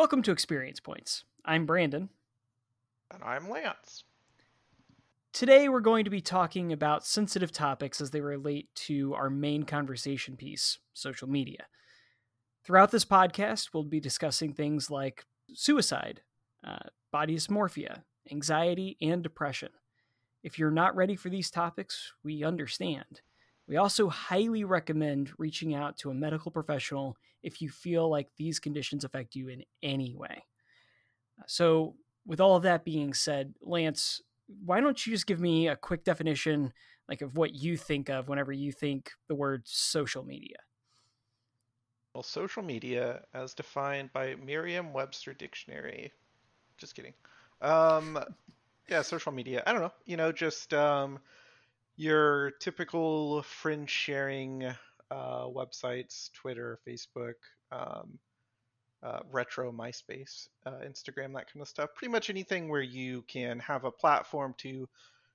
Welcome to Experience Points. I'm Brandon. And I'm Lance. Today, we're going to be talking about sensitive topics as they relate to our main conversation piece social media. Throughout this podcast, we'll be discussing things like suicide, uh, body dysmorphia, anxiety, and depression. If you're not ready for these topics, we understand. We also highly recommend reaching out to a medical professional if you feel like these conditions affect you in any way. So, with all of that being said, Lance, why don't you just give me a quick definition like of what you think of whenever you think the word social media? Well, social media, as defined by Merriam-Webster Dictionary, just kidding. Um, yeah, social media. I don't know. You know, just um, your typical friend sharing uh, websites, Twitter, Facebook, um, uh, retro MySpace, uh, Instagram, that kind of stuff. Pretty much anything where you can have a platform to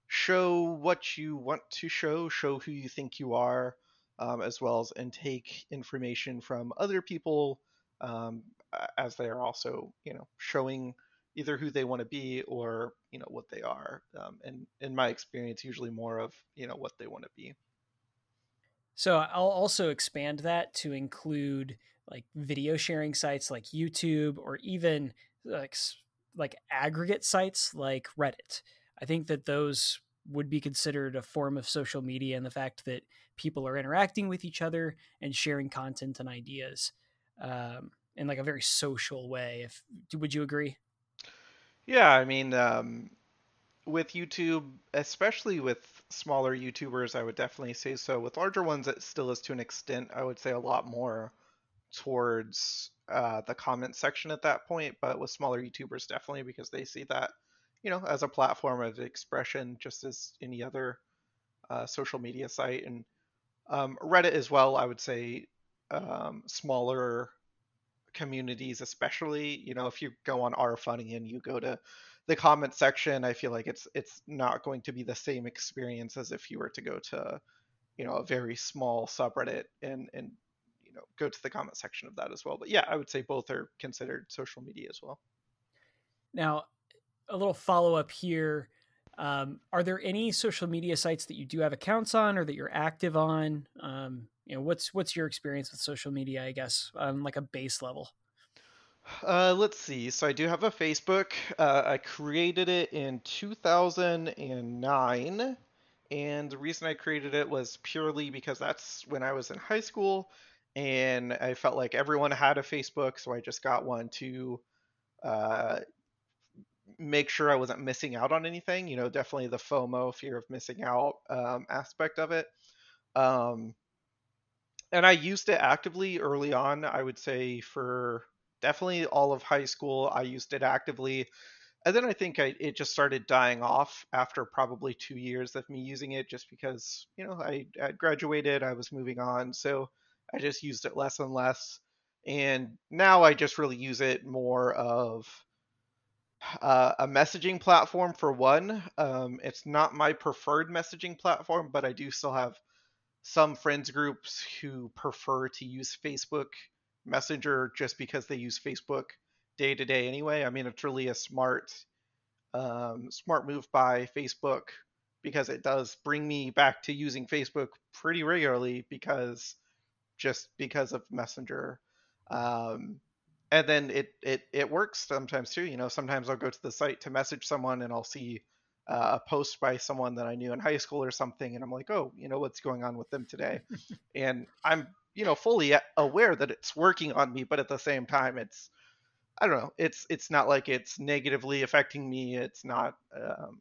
show what you want to show, show who you think you are, um, as well as and take information from other people um, as they are also, you know, showing either who they want to be or you know what they are. Um, and in my experience, usually more of you know what they want to be. So I'll also expand that to include like video sharing sites like YouTube or even like like aggregate sites like Reddit. I think that those would be considered a form of social media and the fact that people are interacting with each other and sharing content and ideas um, in like a very social way. If would you agree? Yeah, I mean, um, with YouTube, especially with smaller YouTubers, I would definitely say so. With larger ones, it still is to an extent. I would say a lot more towards uh, the comment section at that point, but with smaller YouTubers, definitely because they see that, you know, as a platform of expression, just as any other uh, social media site. And um, Reddit as well, I would say um, smaller communities, especially, you know, if you go on R Funny and you go to the comment section, I feel like it's it's not going to be the same experience as if you were to go to, you know, a very small subreddit and and you know go to the comment section of that as well. But yeah, I would say both are considered social media as well. Now, a little follow up here. Um, are there any social media sites that you do have accounts on or that you're active on? Um, you know, what's what's your experience with social media? I guess on like a base level. Uh, let's see. So I do have a Facebook. Uh, I created it in 2009, and the reason I created it was purely because that's when I was in high school, and I felt like everyone had a Facebook, so I just got one to uh, make sure I wasn't missing out on anything. You know, definitely the FOMO, fear of missing out um, aspect of it. Um, and I used it actively early on. I would say for definitely all of high school, I used it actively. And then I think I, it just started dying off after probably two years of me using it, just because you know I, I graduated, I was moving on, so I just used it less and less. And now I just really use it more of uh, a messaging platform for one. Um, it's not my preferred messaging platform, but I do still have some friends groups who prefer to use Facebook Messenger just because they use Facebook day to day anyway. I mean, it's really a smart, um, smart move by Facebook because it does bring me back to using Facebook pretty regularly because just because of Messenger. Um, and then it, it it works sometimes too. You know, sometimes I'll go to the site to message someone and I'll see uh, a post by someone that I knew in high school or something, and I'm like, oh, you know, what's going on with them today? and I'm, you know, fully aware that it's working on me, but at the same time, it's, I don't know, it's it's not like it's negatively affecting me. It's not, um,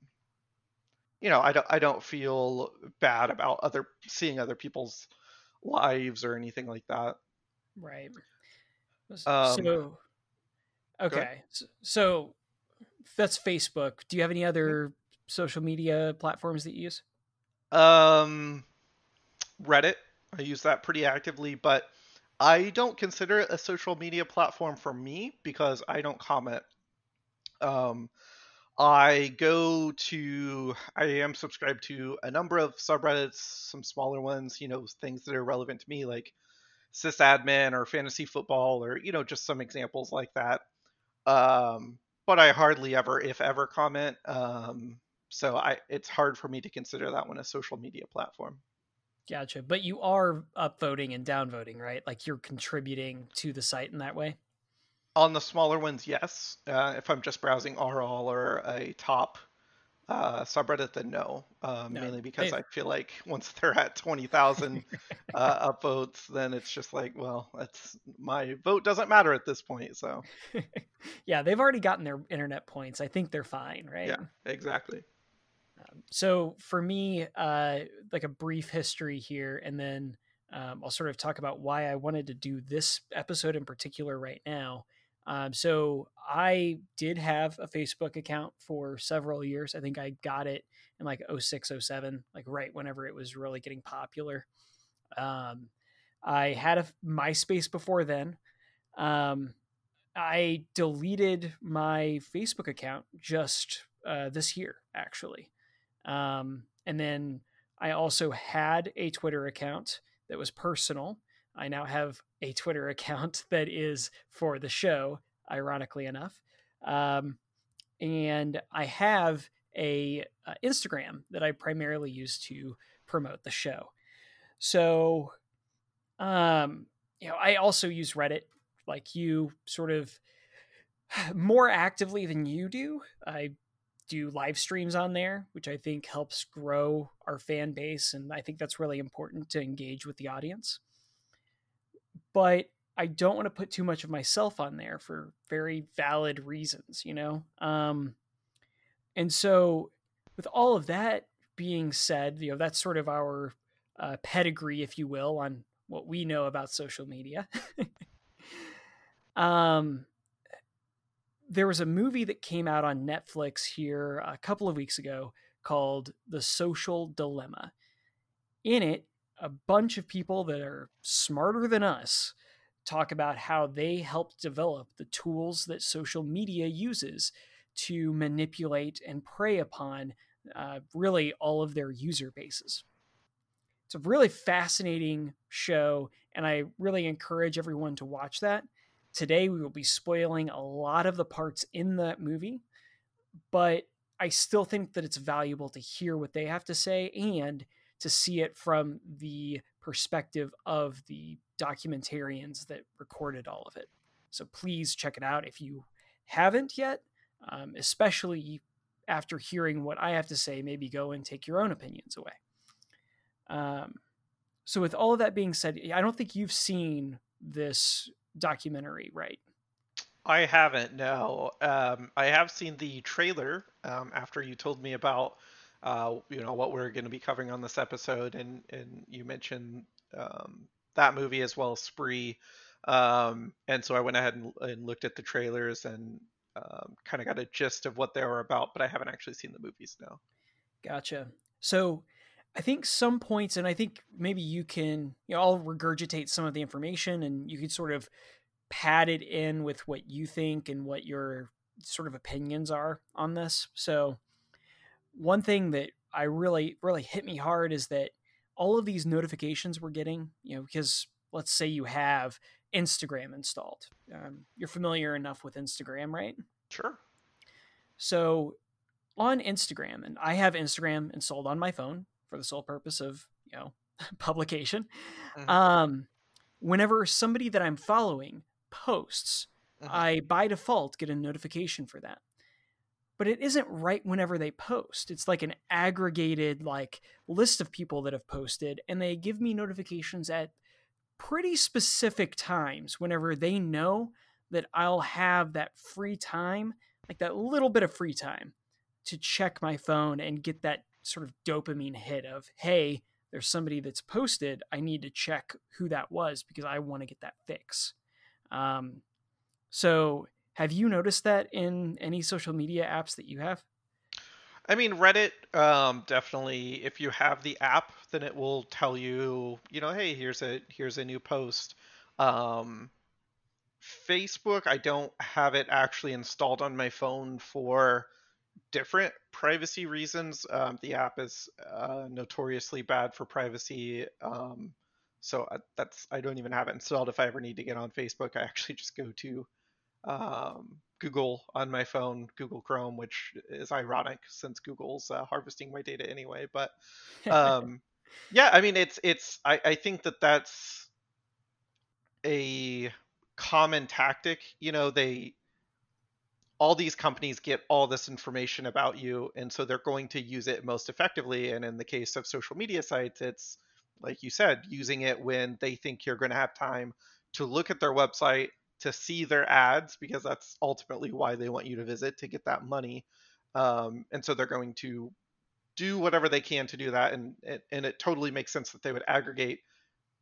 you know, I don't I don't feel bad about other seeing other people's lives or anything like that. Right. Um, so, okay, so, so that's Facebook. Do you have any other social media platforms that you use? Um, Reddit. I use that pretty actively, but I don't consider it a social media platform for me because I don't comment. Um, I go to, I am subscribed to a number of subreddits, some smaller ones, you know, things that are relevant to me, like sysadmin or fantasy football, or, you know, just some examples like that. Um, but I hardly ever, if ever, comment. Um, so I, it's hard for me to consider that one a social media platform. Gotcha. But you are upvoting and downvoting, right? Like you're contributing to the site in that way? On the smaller ones, yes. Uh, if I'm just browsing R All or a top uh, subreddit, then no. Um, no. Mainly because I feel like once they're at 20,000 uh, upvotes, then it's just like, well, that's my vote doesn't matter at this point. So, yeah, they've already gotten their internet points. I think they're fine, right? Yeah, exactly. So for me, uh, like a brief history here, and then um, I'll sort of talk about why I wanted to do this episode in particular right now. Um, so I did have a Facebook account for several years. I think I got it in like 06, 07, like right whenever it was really getting popular. Um, I had a MySpace before then. Um, I deleted my Facebook account just uh, this year, actually. Um, and then I also had a Twitter account that was personal. I now have a Twitter account that is for the show, ironically enough. Um, and I have a, a Instagram that I primarily use to promote the show. So, um, you know, I also use Reddit like you sort of more actively than you do. I do live streams on there, which I think helps grow our fan base. And I think that's really important to engage with the audience. But I don't want to put too much of myself on there for very valid reasons, you know? Um, and so, with all of that being said, you know, that's sort of our uh, pedigree, if you will, on what we know about social media. um, there was a movie that came out on Netflix here a couple of weeks ago called The Social Dilemma. In it, a bunch of people that are smarter than us talk about how they helped develop the tools that social media uses to manipulate and prey upon uh, really all of their user bases. It's a really fascinating show, and I really encourage everyone to watch that. Today, we will be spoiling a lot of the parts in that movie, but I still think that it's valuable to hear what they have to say and to see it from the perspective of the documentarians that recorded all of it. So please check it out if you haven't yet, um, especially after hearing what I have to say, maybe go and take your own opinions away. Um, so, with all of that being said, I don't think you've seen this documentary, right? I haven't. No, um, I have seen the trailer um, after you told me about uh, you know what we're going to be covering on this episode, and and you mentioned um, that movie as well Spree, um, and so I went ahead and, and, looked at the trailers and um, kind of got a gist of what they were about, but I haven't actually seen the movies. No. Gotcha. So I think some points, and I think maybe you can, you know, I'll regurgitate some of the information and you can sort of pad it in with what you think and what your sort of opinions are on this. So, one thing that I really, really hit me hard is that all of these notifications we're getting, you know, because let's say you have Instagram installed. Um, you're familiar enough with Instagram, right? Sure. So, on Instagram, and I have Instagram installed on my phone for the sole purpose of you know publication. Mm-hmm. Um, whenever somebody that I'm following posts, mm-hmm. I by default get a notification for that. But it isn't right whenever they post. It's like an aggregated like list of people that have posted, and they give me notifications at pretty specific times whenever they know that I'll have that free time, like that little bit of free time to check my phone and get that sort of dopamine hit of, hey, there's somebody that's posted. I need to check who that was because I want to get that fix. Um, so, have you noticed that in any social media apps that you have? I mean, Reddit, um, definitely. If you have the app, then it will tell you, you know, hey, here's a here's a new post. Um, Facebook, I don't have it actually installed on my phone for different privacy reasons. Um, the app is uh, notoriously bad for privacy. Um, so uh, that's I don't even have it installed. If I ever need to get on Facebook, I actually just go to um, Google on my phone, Google Chrome, which is ironic since Google's uh, harvesting my data anyway. But um, yeah, I mean, it's it's. I, I think that that's a common tactic. You know, they all these companies get all this information about you, and so they're going to use it most effectively. And in the case of social media sites, it's like you said, using it when they think you're going to have time to look at their website, to see their ads, because that's ultimately why they want you to visit to get that money. Um, and so they're going to do whatever they can to do that. And, and it totally makes sense that they would aggregate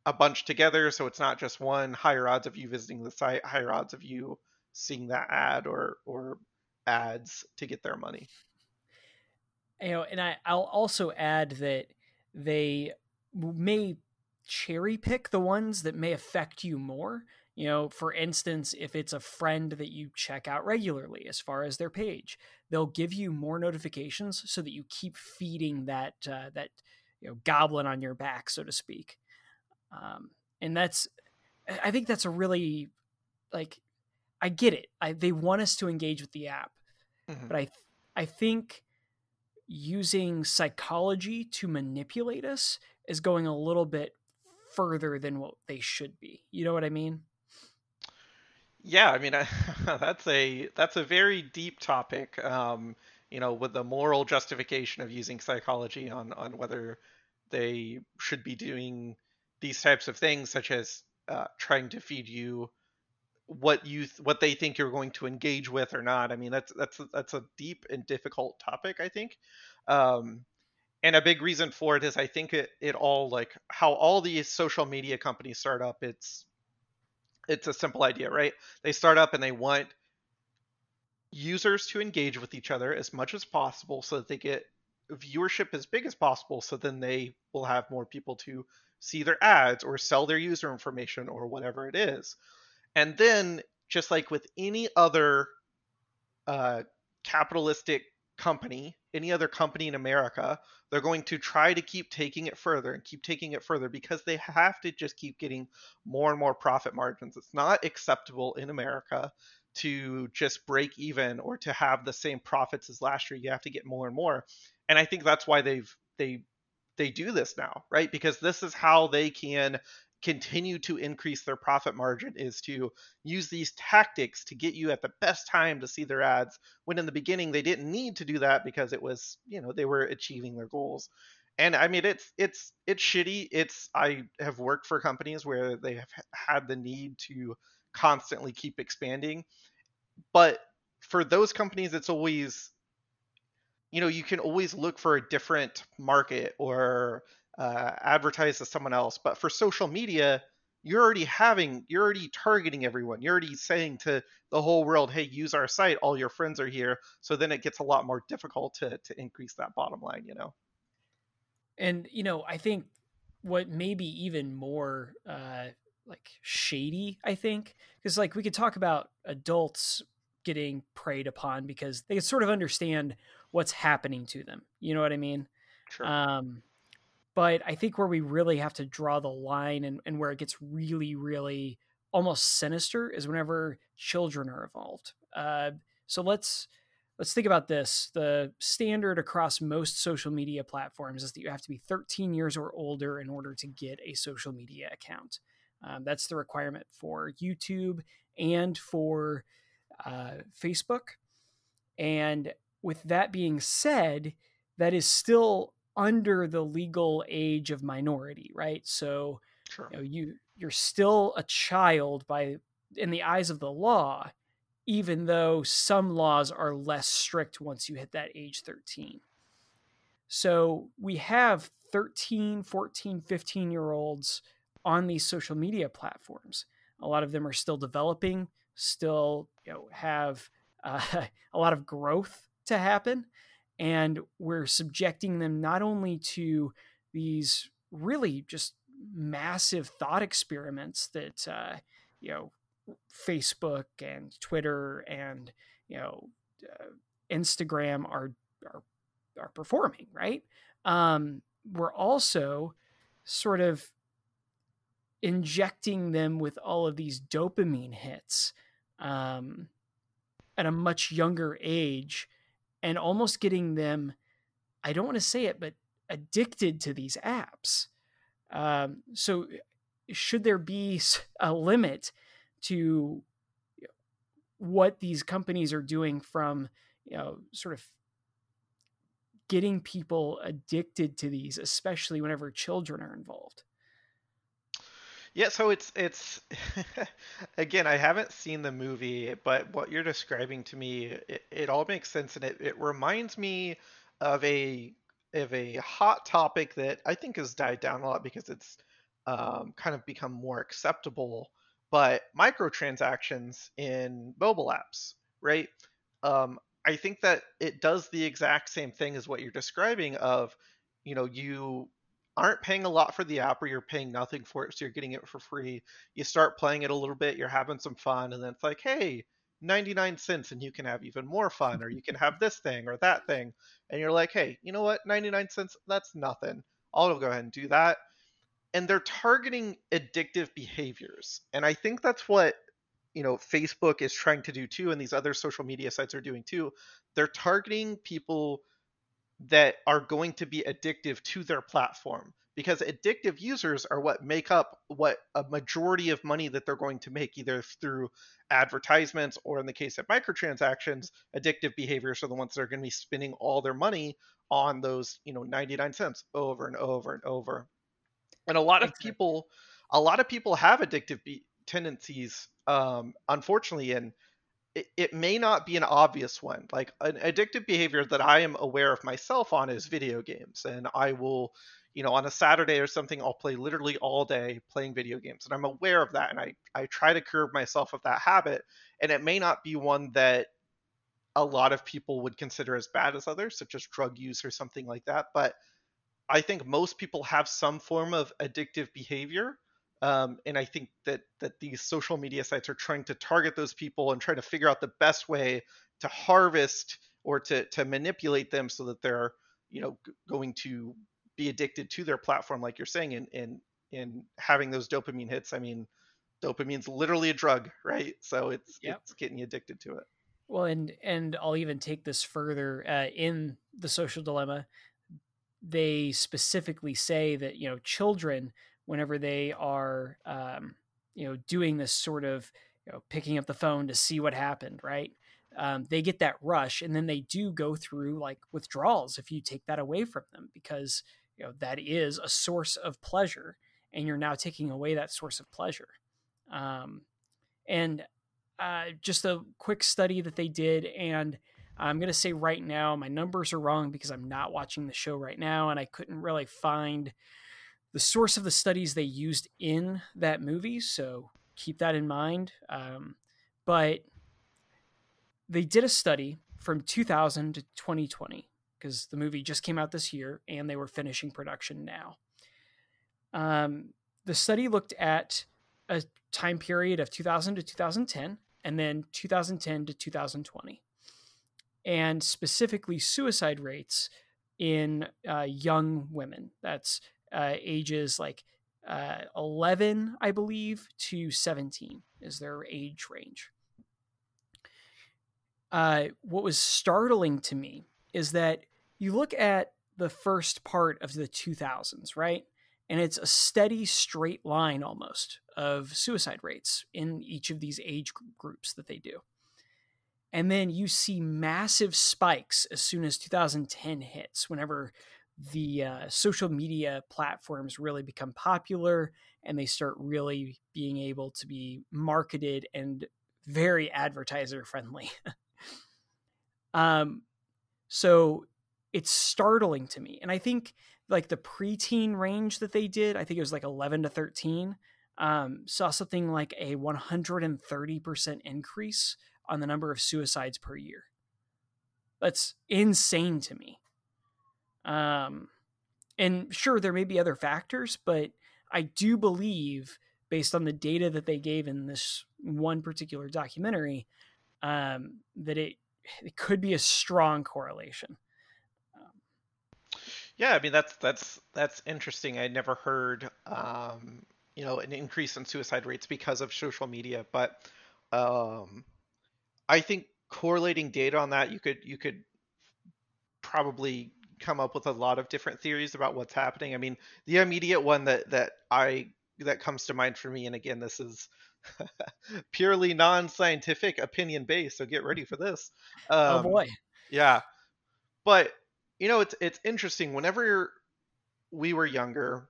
a bunch together. So it's not just one higher odds of you visiting the site, higher odds of you seeing that ad or, or ads to get their money. You know, and I, I'll also add that they may cherry pick the ones that may affect you more. You know, for instance, if it's a friend that you check out regularly as far as their page, they'll give you more notifications so that you keep feeding that uh, that you know goblin on your back, so to speak. Um, and that's, I think that's a really like, I get it. I, they want us to engage with the app, mm-hmm. but I I think using psychology to manipulate us is going a little bit further than what they should be. You know what I mean? Yeah, I mean I, that's a that's a very deep topic. Um, you know, with the moral justification of using psychology on on whether they should be doing these types of things, such as uh, trying to feed you what you th- what they think you're going to engage with or not. I mean, that's that's that's a deep and difficult topic. I think. Um, and a big reason for it is I think it, it all like how all these social media companies start up. It's it's a simple idea, right? They start up and they want users to engage with each other as much as possible so that they get viewership as big as possible so then they will have more people to see their ads or sell their user information or whatever it is and then just like with any other uh, capitalistic company any other company in america they're going to try to keep taking it further and keep taking it further because they have to just keep getting more and more profit margins. It's not acceptable in America to just break even or to have the same profits as last year. You have to get more and more. And I think that's why they've they they do this now, right? Because this is how they can continue to increase their profit margin is to use these tactics to get you at the best time to see their ads when in the beginning they didn't need to do that because it was you know they were achieving their goals. And i mean it's it's it's shitty. It's i have worked for companies where they have had the need to constantly keep expanding. But for those companies it's always you know you can always look for a different market or uh, advertise to someone else. But for social media, you're already having, you're already targeting everyone. You're already saying to the whole world, hey, use our site. All your friends are here. So then it gets a lot more difficult to, to increase that bottom line, you know? And, you know, I think what may be even more uh, like shady, I think, because like we could talk about adults getting preyed upon because they can sort of understand what's happening to them. You know what I mean? Sure. Um, but I think where we really have to draw the line and, and where it gets really, really almost sinister is whenever children are involved. Uh, so let's let's think about this. The standard across most social media platforms is that you have to be 13 years or older in order to get a social media account. Um, that's the requirement for YouTube and for uh, Facebook. And with that being said, that is still under the legal age of minority, right? So sure. you, know, you you're still a child by in the eyes of the law, even though some laws are less strict once you hit that age 13. So we have 13, 14, 15 year olds on these social media platforms. A lot of them are still developing, still you know, have uh, a lot of growth to happen and we're subjecting them not only to these really just massive thought experiments that uh, you know Facebook and Twitter and you know uh, Instagram are are are performing right. Um, we're also sort of injecting them with all of these dopamine hits um, at a much younger age and almost getting them i don't want to say it but addicted to these apps. Um, so should there be a limit to what these companies are doing from you know sort of getting people addicted to these especially whenever children are involved yeah, so it's it's again, I haven't seen the movie, but what you're describing to me, it, it all makes sense, and it, it reminds me of a of a hot topic that I think has died down a lot because it's um, kind of become more acceptable. But microtransactions in mobile apps, right? Um, I think that it does the exact same thing as what you're describing. Of you know, you aren't paying a lot for the app or you're paying nothing for it so you're getting it for free. You start playing it a little bit you're having some fun and then it's like hey 99 cents and you can have even more fun or you can have this thing or that thing and you're like hey you know what? 99 cents that's nothing. I'll go ahead and do that. And they're targeting addictive behaviors and i think that's what you know facebook is trying to do too and these other social media sites are doing too. They're targeting people that are going to be addictive to their platform because addictive users are what make up what a majority of money that they're going to make either through advertisements or in the case of microtransactions addictive behaviors are the ones that are going to be spending all their money on those you know 99 cents over and over and over. And a lot of people a lot of people have addictive be- tendencies um unfortunately and it, it may not be an obvious one. Like an addictive behavior that I am aware of myself on is video games. And I will, you know, on a Saturday or something, I'll play literally all day playing video games. And I'm aware of that. And I, I try to curb myself of that habit. And it may not be one that a lot of people would consider as bad as others, such as drug use or something like that. But I think most people have some form of addictive behavior um, and I think that that these social media sites are trying to target those people and try to figure out the best way to harvest or to to manipulate them so that they're you know g- going to be addicted to their platform, like you're saying, and and in having those dopamine hits. I mean, dopamine's literally a drug, right? So it's yep. it's getting you addicted to it. Well, and and I'll even take this further uh, in the social dilemma. They specifically say that you know children whenever they are um, you know doing this sort of you know picking up the phone to see what happened right? Um, they get that rush and then they do go through like withdrawals if you take that away from them because you know that is a source of pleasure and you're now taking away that source of pleasure. Um, and uh, just a quick study that they did and i'm going to say right now my numbers are wrong because i'm not watching the show right now and i couldn't really find the source of the studies they used in that movie, so keep that in mind. Um, but they did a study from 2000 to 2020 because the movie just came out this year and they were finishing production now. Um, the study looked at a time period of 2000 to 2010 and then 2010 to 2020, and specifically suicide rates in uh, young women. That's uh, ages like uh, 11, I believe, to 17 is their age range. Uh, what was startling to me is that you look at the first part of the 2000s, right? And it's a steady straight line almost of suicide rates in each of these age groups that they do. And then you see massive spikes as soon as 2010 hits, whenever the uh, social media platforms really become popular and they start really being able to be marketed and very advertiser friendly. um, so it's startling to me. And I think like the preteen range that they did, I think it was like 11 to 13, um, saw something like a 130% increase on the number of suicides per year. That's insane to me. Um, and sure, there may be other factors, but I do believe, based on the data that they gave in this one particular documentary, um, that it it could be a strong correlation. Um, yeah, I mean that's that's that's interesting. I never heard um, you know an increase in suicide rates because of social media, but um, I think correlating data on that, you could you could probably come up with a lot of different theories about what's happening. I mean, the immediate one that that I that comes to mind for me, and again, this is purely non-scientific, opinion based. So get ready for this. Um, oh boy, yeah. But you know, it's it's interesting. Whenever we were younger,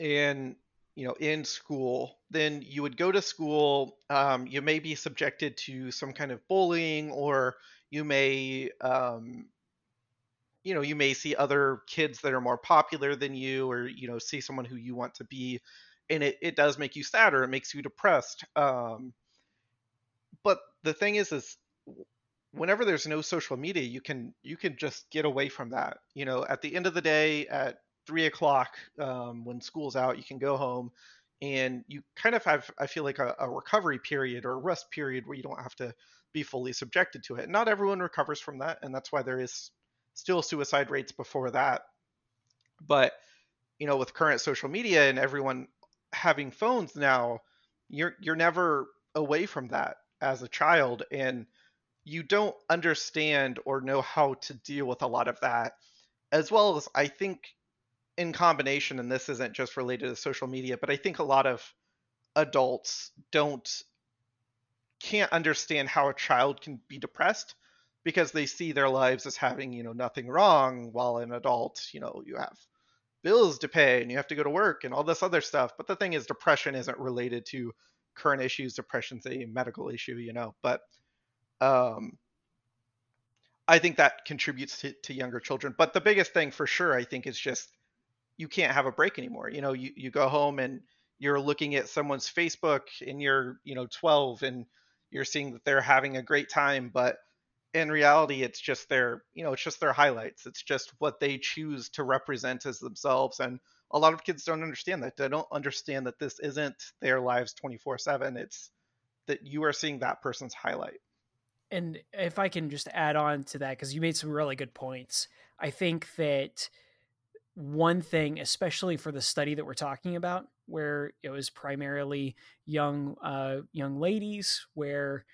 and you know, in school, then you would go to school. Um, you may be subjected to some kind of bullying, or you may um, you know you may see other kids that are more popular than you or you know see someone who you want to be and it, it does make you sad or it makes you depressed um, but the thing is is whenever there's no social media you can you can just get away from that you know at the end of the day at three o'clock um, when school's out you can go home and you kind of have i feel like a, a recovery period or a rest period where you don't have to be fully subjected to it not everyone recovers from that and that's why there is still suicide rates before that. But you know, with current social media and everyone having phones now, you're you're never away from that as a child and you don't understand or know how to deal with a lot of that as well as I think in combination and this isn't just related to social media but I think a lot of adults don't can't understand how a child can be depressed because they see their lives as having you know nothing wrong while an adult you know you have bills to pay and you have to go to work and all this other stuff. But the thing is depression isn't related to current issues. Depression's a medical issue you know. But um i think that contributes to, to younger children. But the biggest thing for sure i think is just you can't have a break anymore. You know you, you go home and you're looking at someone's facebook and you're you know 12 and you're seeing that they're having a great time. But in reality it's just their you know it's just their highlights. It's just what they choose to represent as themselves and a lot of kids don't understand that. They don't understand that this isn't their lives 24 7 it's that you are seeing that person's highlight. And if i can just add on to that because you made some really good points i think that one thing especially for the study that we're talking about where it was primarily young uh, young ladies where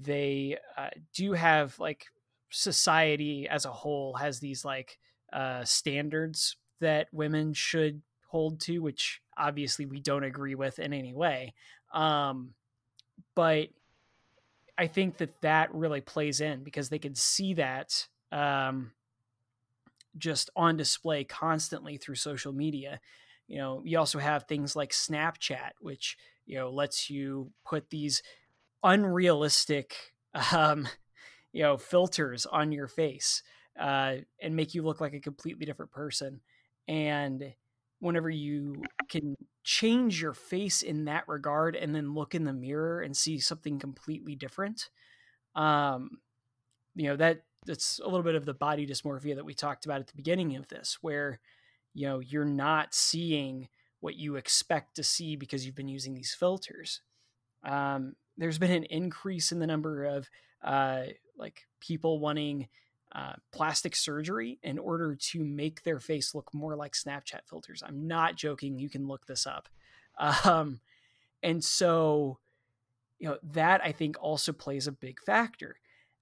they uh, do have like society as a whole has these like uh, standards that women should hold to, which obviously we don't agree with in any way. Um, but I think that that really plays in because they can see that um, just on display constantly through social media. You know, you also have things like Snapchat, which you know lets you put these unrealistic um, you know filters on your face uh, and make you look like a completely different person. And whenever you can change your face in that regard and then look in the mirror and see something completely different um, you know that that's a little bit of the body dysmorphia that we talked about at the beginning of this where you know you're not seeing what you expect to see because you've been using these filters. Um, there's been an increase in the number of uh, like people wanting uh, plastic surgery in order to make their face look more like Snapchat filters. I'm not joking. You can look this up. Um, and so, you know, that I think also plays a big factor.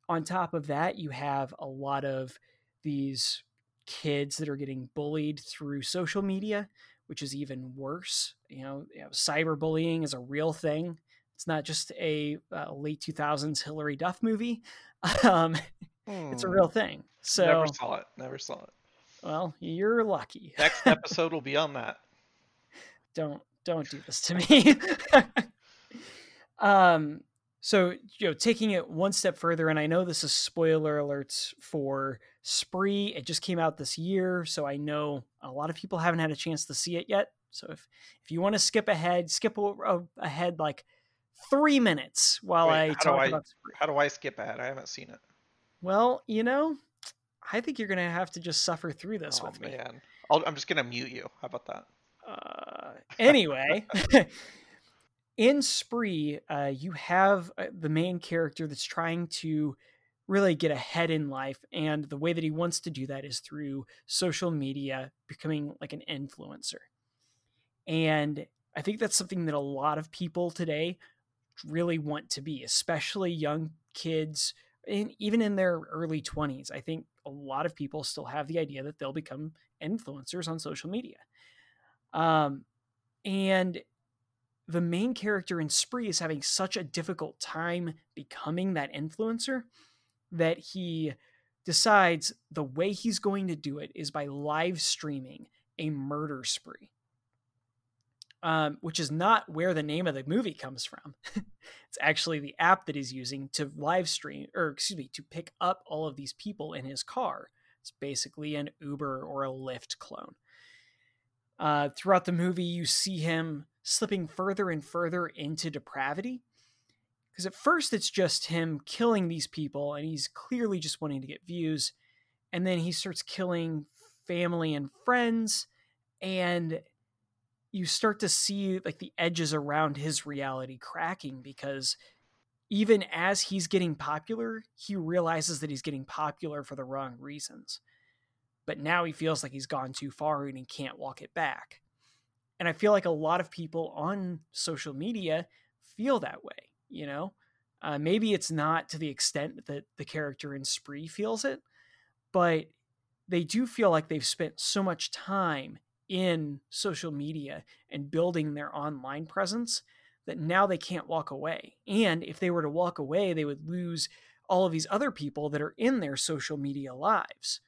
On top of that, you have a lot of these kids that are getting bullied through social media, which is even worse. You know, you know cyberbullying is a real thing. It's not just a uh, late 2000s Hilary Duff movie. Um, hmm. It's a hmm. real thing. So never saw it. Never saw it. Well, you're lucky. Next episode will be on that. Don't don't do this to me. um so you know taking it one step further and i know this is spoiler alerts for spree it just came out this year so i know a lot of people haven't had a chance to see it yet so if if you want to skip ahead skip ahead like three minutes while Wait, I talk I, about. How do I skip ahead? I haven't seen it. Well, you know, I think you're gonna have to just suffer through this oh, with man. me. i am just gonna mute you. How about that? Uh, anyway, in Spree, uh, you have uh, the main character that's trying to really get ahead in life, and the way that he wants to do that is through social media, becoming like an influencer. And I think that's something that a lot of people today really want to be, especially young kids in, even in their early 20s i think a lot of people still have the idea that they'll become influencers on social media. Um, and the main character in spree is having such a difficult time becoming that influencer that he decides the way he's going to do it is by live streaming a murder spree um, which is not where the name of the movie comes from. it's actually the app that he's using to live stream, or excuse me, to pick up all of these people in his car. It's basically an Uber or a Lyft clone. Uh, throughout the movie, you see him slipping further and further into depravity. Because at first, it's just him killing these people, and he's clearly just wanting to get views. And then he starts killing family and friends, and you start to see like the edges around his reality cracking because even as he's getting popular, he realizes that he's getting popular for the wrong reasons. But now he feels like he's gone too far and he can't walk it back. And I feel like a lot of people on social media feel that way, you know? Uh, maybe it's not to the extent that the character in Spree feels it, but they do feel like they've spent so much time in social media and building their online presence that now they can't walk away. And if they were to walk away, they would lose all of these other people that are in their social media lives.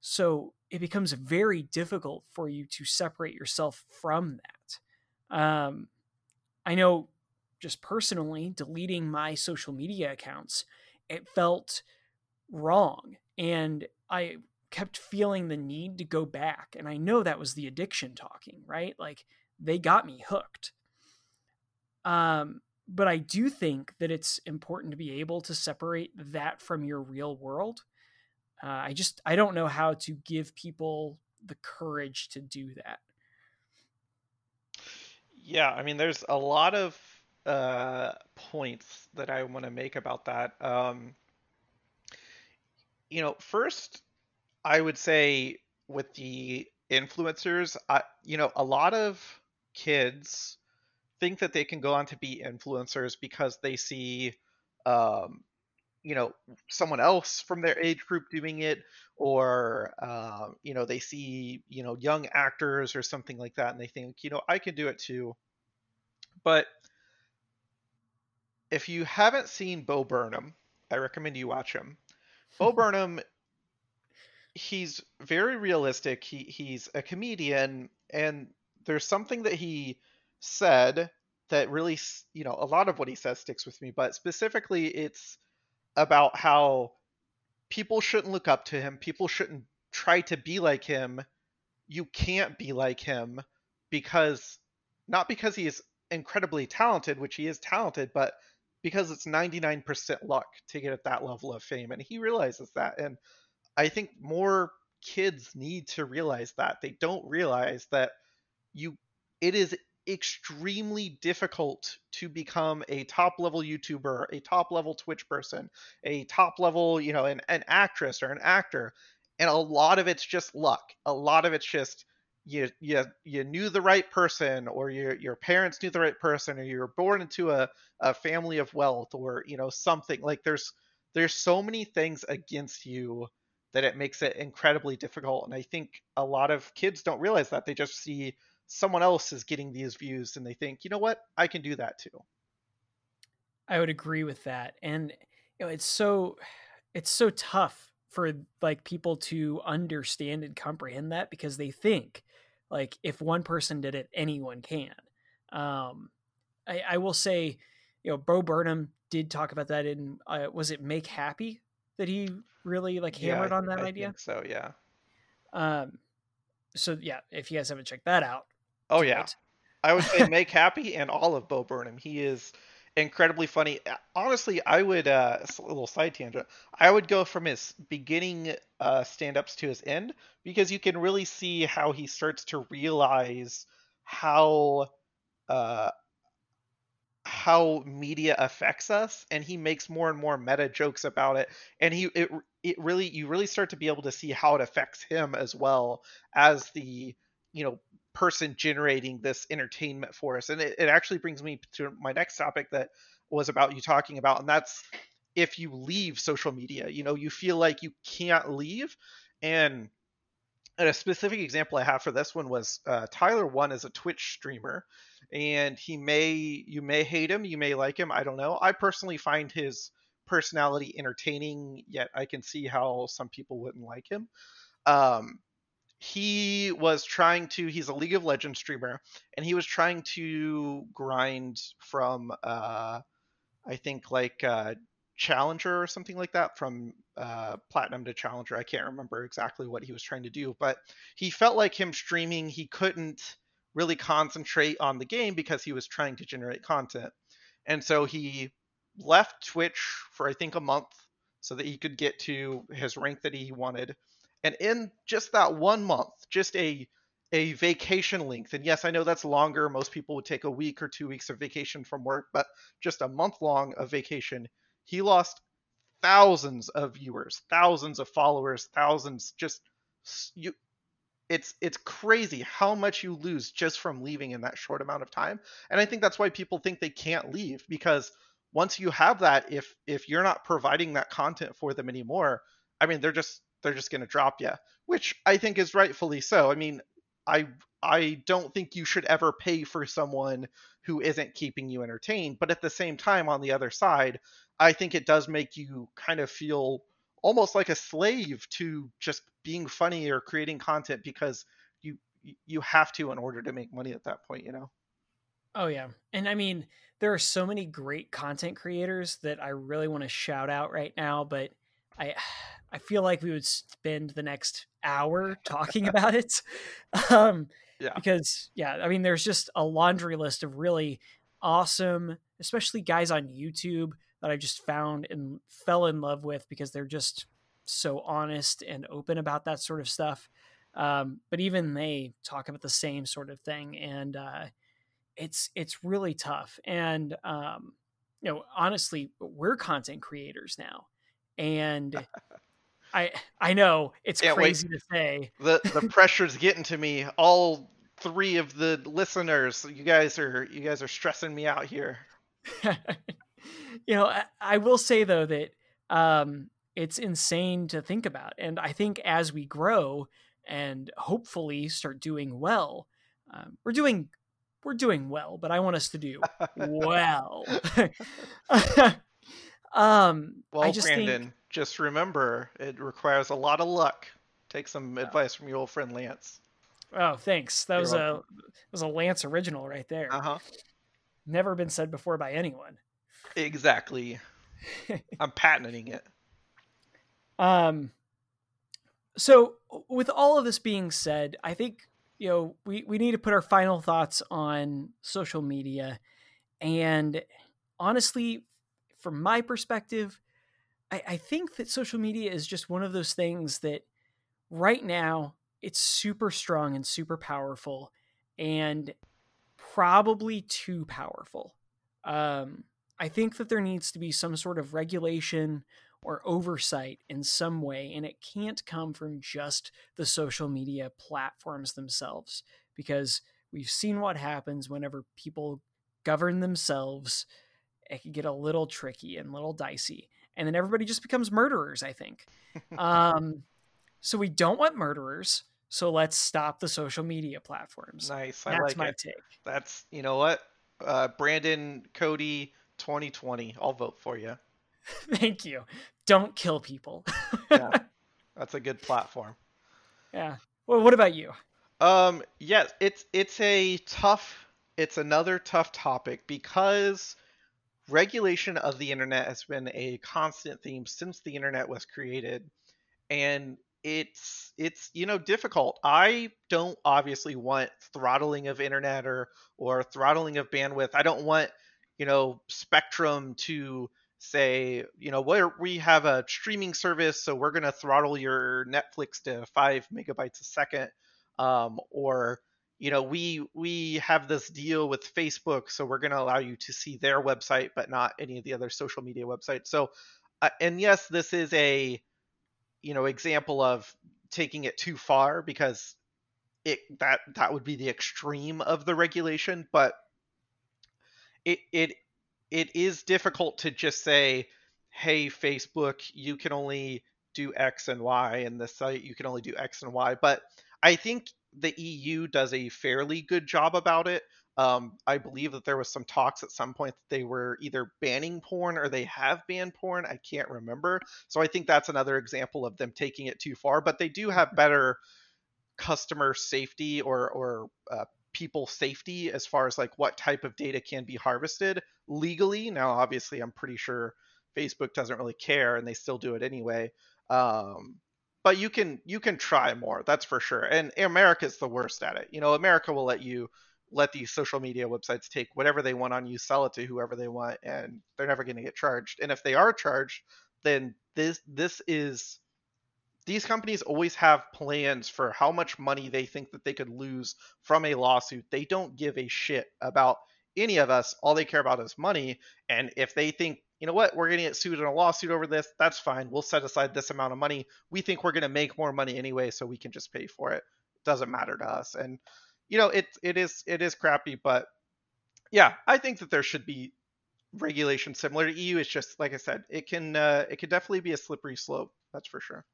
So it becomes very difficult for you to separate yourself from that. Um, I know just personally, deleting my social media accounts, it felt wrong. And I kept feeling the need to go back. And I know that was the addiction talking, right? Like they got me hooked. Um, but I do think that it's important to be able to separate that from your real world. Uh, I just I don't know how to give people the courage to do that. Yeah, I mean, there's a lot of uh, points that I want to make about that. Um, you know, first, I would say with the influencers, I, you know, a lot of kids think that they can go on to be influencers because they see, um, you know, someone else from their age group doing it, or uh, you know, they see you know young actors or something like that, and they think, you know, I can do it too. But if you haven't seen Bo Burnham, I recommend you watch him. Bo Burnham he's very realistic. He he's a comedian, and there's something that he said that really, you know, a lot of what he says sticks with me. But specifically, it's about how people shouldn't look up to him. People shouldn't try to be like him. You can't be like him because not because he is incredibly talented, which he is talented, but because it's 99% luck to get at that level of fame. And he realizes that. And I think more kids need to realize that. They don't realize that you it is extremely difficult to become a top level YouTuber, a top level Twitch person, a top level, you know, an, an actress or an actor. And a lot of it's just luck. A lot of it's just you you you knew the right person or your your parents knew the right person or you were born into a, a family of wealth or you know something like there's there's so many things against you that it makes it incredibly difficult. And I think a lot of kids don't realize that. They just see someone else is getting these views and they think, you know what, I can do that too. I would agree with that. And you know, it's so it's so tough for like people to understand and comprehend that because they think like if one person did it, anyone can. Um, I, I will say, you know, Bo Burnham did talk about that in uh, was it Make Happy that he really like hammered yeah, on that I idea. so yeah. Um. So yeah, if you guys haven't checked that out. Oh yeah. I would say Make Happy and all of Bo Burnham. He is incredibly funny. Honestly, I would uh, a little side tangent. I would go from his beginning uh, stand-ups to his end because you can really see how he starts to realize how uh, how media affects us and he makes more and more meta jokes about it and he it, it really you really start to be able to see how it affects him as well as the you know person generating this entertainment for us and it, it actually brings me to my next topic that was about you talking about and that's if you leave social media. You know, you feel like you can't leave. And, and a specific example I have for this one was uh, Tyler1 is a Twitch streamer, and he may you may hate him, you may like him, I don't know. I personally find his personality entertaining, yet I can see how some people wouldn't like him. Um, he was trying to he's a league of legends streamer and he was trying to grind from uh i think like uh challenger or something like that from uh platinum to challenger i can't remember exactly what he was trying to do but he felt like him streaming he couldn't really concentrate on the game because he was trying to generate content and so he left twitch for i think a month so that he could get to his rank that he wanted and in just that one month, just a a vacation length, and yes, I know that's longer. Most people would take a week or two weeks of vacation from work, but just a month long of vacation, he lost thousands of viewers, thousands of followers, thousands just you it's it's crazy how much you lose just from leaving in that short amount of time. And I think that's why people think they can't leave because once you have that if if you're not providing that content for them anymore, I mean they're just they're just going to drop you, which I think is rightfully so. I mean, I I don't think you should ever pay for someone who isn't keeping you entertained, but at the same time on the other side, I think it does make you kind of feel almost like a slave to just being funny or creating content because you you have to in order to make money at that point, you know. Oh yeah. And I mean, there are so many great content creators that I really want to shout out right now, but I I feel like we would spend the next hour talking about it. Um, yeah. Because, yeah, I mean, there's just a laundry list of really awesome, especially guys on YouTube that I just found and fell in love with because they're just so honest and open about that sort of stuff. Um, but even they talk about the same sort of thing, and uh, it's it's really tough. And um, you know, honestly, we're content creators now, and I I know it's Can't crazy wait. to say. The the pressure's getting to me. All three of the listeners, you guys are you guys are stressing me out here. you know, I, I, will say though that um, it's insane to think about, and I think as we grow and hopefully start doing well, um, we're doing we're doing well, but I want us to do well. um, well, I just Brandon. Think, just remember, it requires a lot of luck. Take some advice from your old friend Lance. Oh, thanks. That You're was welcome. a was a Lance original right there. Uh huh. Never been said before by anyone. Exactly. I'm patenting it. Um. So, with all of this being said, I think you know we we need to put our final thoughts on social media, and honestly, from my perspective, I, I think that social media is just one of those things that right now it's super strong and super powerful and probably too powerful. Um, I think that there needs to be some sort of regulation or oversight in some way, and it can't come from just the social media platforms themselves because we've seen what happens whenever people govern themselves. It can get a little tricky and a little dicey and then everybody just becomes murderers. I think. um, so we don't want murderers. So let's stop the social media platforms. Nice. I That's like my it. take. That's you know what, uh, Brandon Cody, 2020. I'll vote for you. Thank you. Don't kill people. yeah, that's a good platform. Yeah. Well, what about you? Um. Yes, it's it's a tough. It's another tough topic because regulation of the internet has been a constant theme since the internet was created and it's it's you know difficult. I don't obviously want throttling of internet or or throttling of bandwidth. I don't want you know spectrum to say you know where we have a streaming service so we're going to throttle your netflix to 5 megabytes a second. Um, or you know we we have this deal with facebook so we're going to allow you to see their website but not any of the other social media websites. So uh, and yes this is a you know example of taking it too far because it that that would be the extreme of the regulation but it it it is difficult to just say hey, Facebook, you can only do X and Y, and the site you can only do X and Y. But I think the EU does a fairly good job about it. Um, I believe that there was some talks at some point that they were either banning porn or they have banned porn. I can't remember. So I think that's another example of them taking it too far. But they do have better customer safety or or uh, people safety as far as like what type of data can be harvested legally. Now, obviously, I'm pretty sure Facebook doesn't really care and they still do it anyway. Um, but you can you can try more, that's for sure. And America's the worst at it. You know, America will let you let these social media websites take whatever they want on you, sell it to whoever they want, and they're never going to get charged. And if they are charged, then this this is these companies always have plans for how much money they think that they could lose from a lawsuit. They don't give a shit about any of us. All they care about is money. And if they think, you know what, we're going to get sued in a lawsuit over this, that's fine. We'll set aside this amount of money. We think we're going to make more money anyway, so we can just pay for it. it doesn't matter to us. And you know, it it is it is crappy, but yeah, I think that there should be regulation similar to EU. It's just like I said, it can uh, it can definitely be a slippery slope. That's for sure.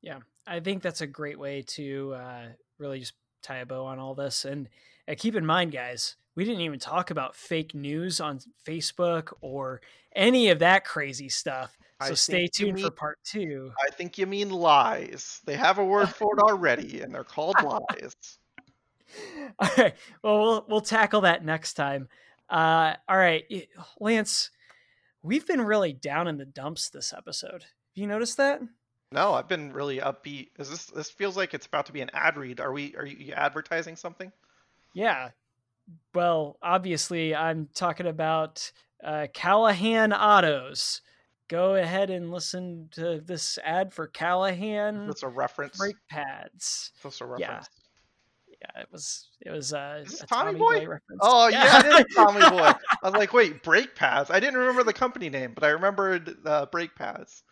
Yeah, I think that's a great way to uh, really just tie a bow on all this. And uh, keep in mind, guys, we didn't even talk about fake news on Facebook or any of that crazy stuff. So I stay tuned mean, for part two. I think you mean lies. They have a word for it already, and they're called lies. all right. Well, we'll we'll tackle that next time. Uh, all right, Lance. We've been really down in the dumps this episode. Have you noticed that? No, I've been really upbeat. Is this this feels like it's about to be an ad read? Are we are you advertising something? Yeah. Well, obviously, I'm talking about uh, Callahan Autos. Go ahead and listen to this ad for Callahan. That's a reference. Brake pads. That's a reference. Yeah. It was it was uh, a Tommy, Tommy Boy? Boy? reference. Oh yeah, yeah it is Tommy Boy. I was like, wait, brake pads. I didn't remember the company name, but I remembered uh, brake pads.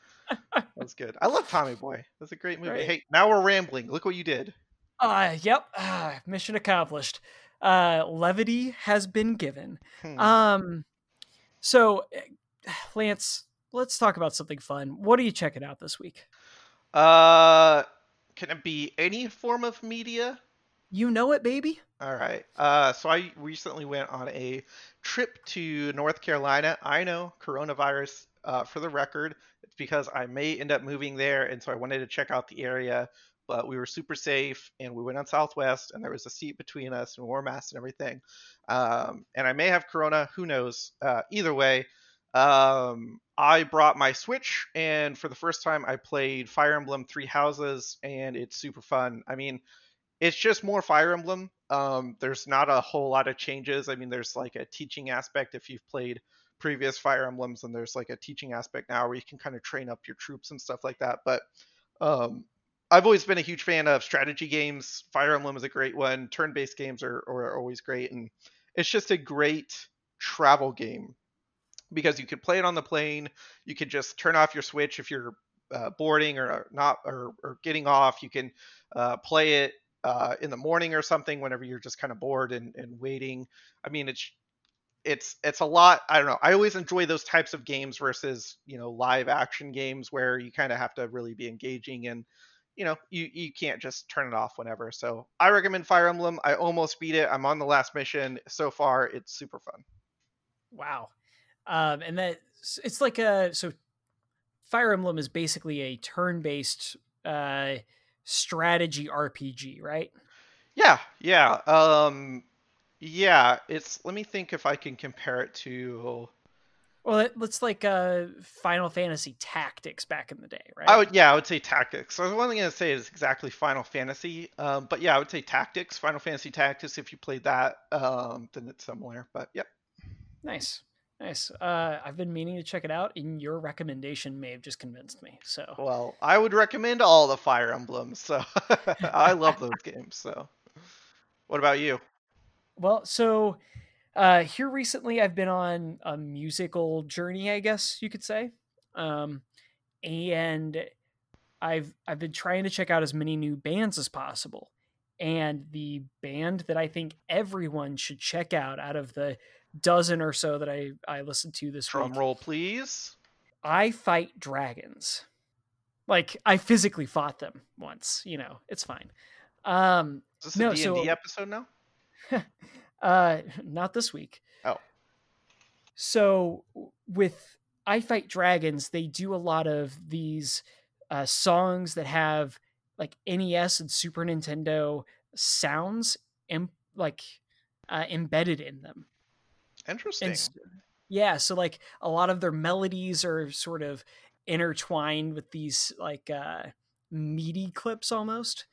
That's good. I love Tommy Boy. That's a great movie. Right. Hey, now we're rambling. Look what you did. Uh, yep. Uh, mission accomplished. Uh, levity has been given. Hmm. Um, so eh, Lance, let's talk about something fun. What are you checking out this week? Uh, can it be any form of media? You know it, baby. All right. Uh, so I recently went on a trip to North Carolina. I know coronavirus. Uh, for the record, it's because I may end up moving there, and so I wanted to check out the area. But we were super safe, and we went on Southwest, and there was a seat between us, and wore masks and everything. Um, and I may have Corona. Who knows? Uh, either way, um, I brought my Switch, and for the first time, I played Fire Emblem Three Houses, and it's super fun. I mean, it's just more Fire Emblem. Um, there's not a whole lot of changes. I mean, there's like a teaching aspect if you've played previous Fire Emblems, and there's like a teaching aspect now where you can kind of train up your troops and stuff like that. But um, I've always been a huge fan of strategy games. Fire Emblem is a great one. Turn-based games are, are always great, and it's just a great travel game because you could play it on the plane. You could just turn off your Switch if you're uh, boarding or not or, or, getting off. You can uh, play it uh, in the morning or something whenever you're just kind of bored and, and waiting. I mean, it's it's it's a lot i don't know i always enjoy those types of games versus you know live action games where you kind of have to really be engaging and you know you you can't just turn it off whenever. So i recommend fire emblem. I almost beat it. I'm on the last mission. So far it's super fun. Wow. Um and that it's like a so fire emblem is basically a turn-based uh strategy rpg right yeah yeah um yeah, it's. Let me think if I can compare it to. Well, let's like uh, Final Fantasy Tactics back in the day, right? I would, yeah, I would say Tactics. So the one thing I'm gonna say is exactly Final Fantasy, um, but yeah, I would say Tactics, Final Fantasy Tactics. If you played that, um, then it's similar. But yep. Nice, nice. Uh, I've been meaning to check it out, and your recommendation may have just convinced me. So. Well, I would recommend all the Fire Emblems. So I love those games. So. What about you? Well, so uh, here recently, I've been on a musical journey, I guess you could say, um, and I've I've been trying to check out as many new bands as possible. And the band that I think everyone should check out out of the dozen or so that I I listened to this Drum week, roll, please. I fight dragons. Like I physically fought them once. You know, it's fine. Um, Is this a No, D&D so- episode now? uh, not this week. Oh. So with I Fight Dragons, they do a lot of these uh, songs that have like NES and Super Nintendo sounds and like uh, embedded in them. Interesting. And yeah, so like a lot of their melodies are sort of intertwined with these like uh MIDI clips almost.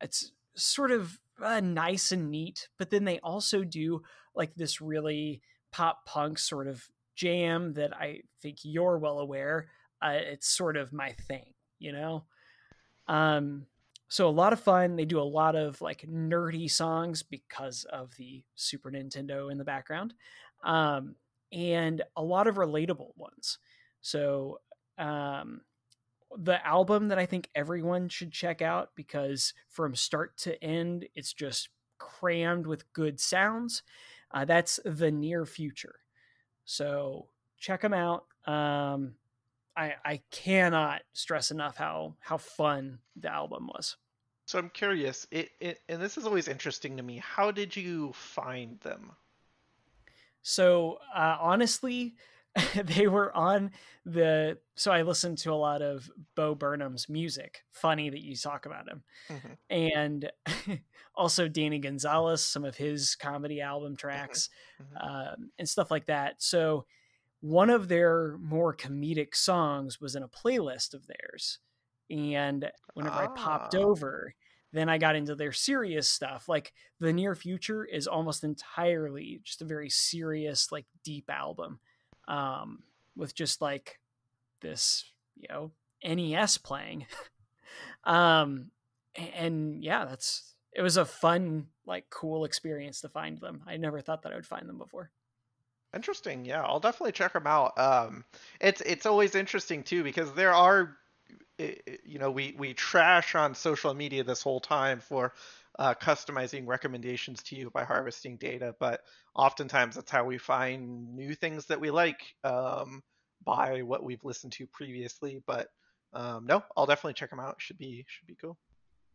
It's sort of uh, nice and neat, but then they also do like this really pop punk sort of jam that I think you're well aware. Uh, it's sort of my thing, you know. Um, so a lot of fun. They do a lot of like nerdy songs because of the Super Nintendo in the background, um, and a lot of relatable ones. So um, the album that I think everyone should check out because from start to end, it's just crammed with good sounds. Uh, that's the near future. So check them out. Um, I I cannot stress enough how how fun the album was. So I'm curious, it, it and this is always interesting to me. How did you find them? So uh, honestly, they were on the. So I listened to a lot of Bo Burnham's music. Funny that you talk about him, Mhm. and also Danny Gonzalez, some of his comedy album tracks, Mhm. um, and stuff like that. So one of their more comedic songs was in a playlist of theirs, and whenever I popped Ah. over, then I got into their serious stuff. Like the near future is almost entirely just a very serious, like deep album, um, with just like this, you know, NES playing. um, and yeah, that's it was a fun, like cool experience to find them. I never thought that I would find them before. Interesting. Yeah, I'll definitely check them out. Um, it's it's always interesting too because there are, you know, we we trash on social media this whole time for uh, customizing recommendations to you by harvesting data, but oftentimes that's how we find new things that we like um, by what we've listened to previously. But um, no, I'll definitely check them out. Should be should be cool.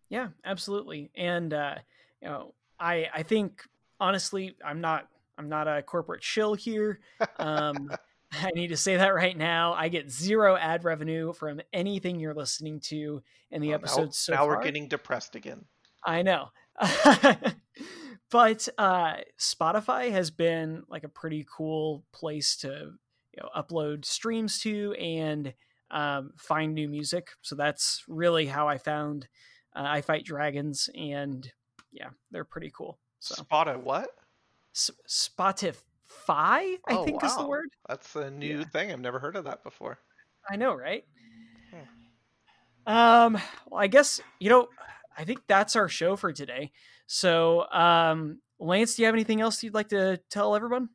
Yeah, absolutely. And uh, you know, I I think honestly, I'm not I'm not a corporate shill here. Um, I need to say that right now. I get zero ad revenue from anything you're listening to in the Oh, now- episodes so now far. we're getting depressed again. I know. but uh, Spotify has been like a pretty cool place to you know upload streams to and um, find new music. So that's really how I found uh, I Fight Dragons, and yeah, they're pretty cool. So Spot a what? S- Spotify, I Oh, think is the word. That's a new Yeah. thing. I've never heard of that before. I know, right? Hmm. Um, well, I guess you know, I think that's our show for today. So, um, Lance, do you have anything else you'd like to tell everyone?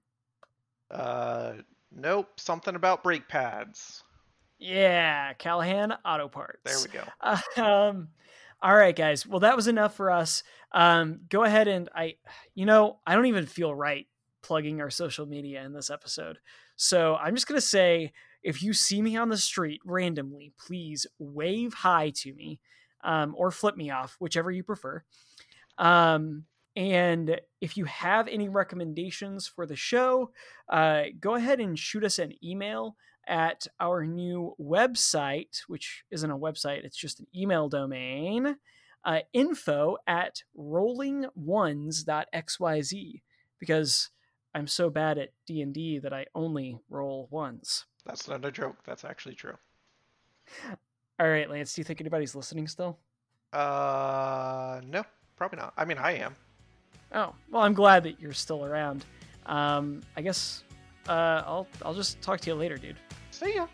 Uh, nope. Something about brake pads. Yeah, Callahan Auto Parts. There we go. um all right guys well that was enough for us um go ahead and i you know i don't even feel right plugging our social media in this episode. So i'm just going to say if you see me on the street randomly please wave hi to me um, or flip me off whichever you prefer. Um and if you have any recommendations for the show uh, go ahead and shoot us an email at our new website, which isn't a website, it's just an email domain, uh, info at rollingones.xyz, because I'm so bad at D&D that I only roll ones. That's not a joke. That's actually true. All right, Lance, do you think anybody's listening still? Uh, no, probably not. I mean, I am. Oh, well, I'm glad that you're still around. Um, I guess uh, I'll I'll just talk to you later, dude. See ya.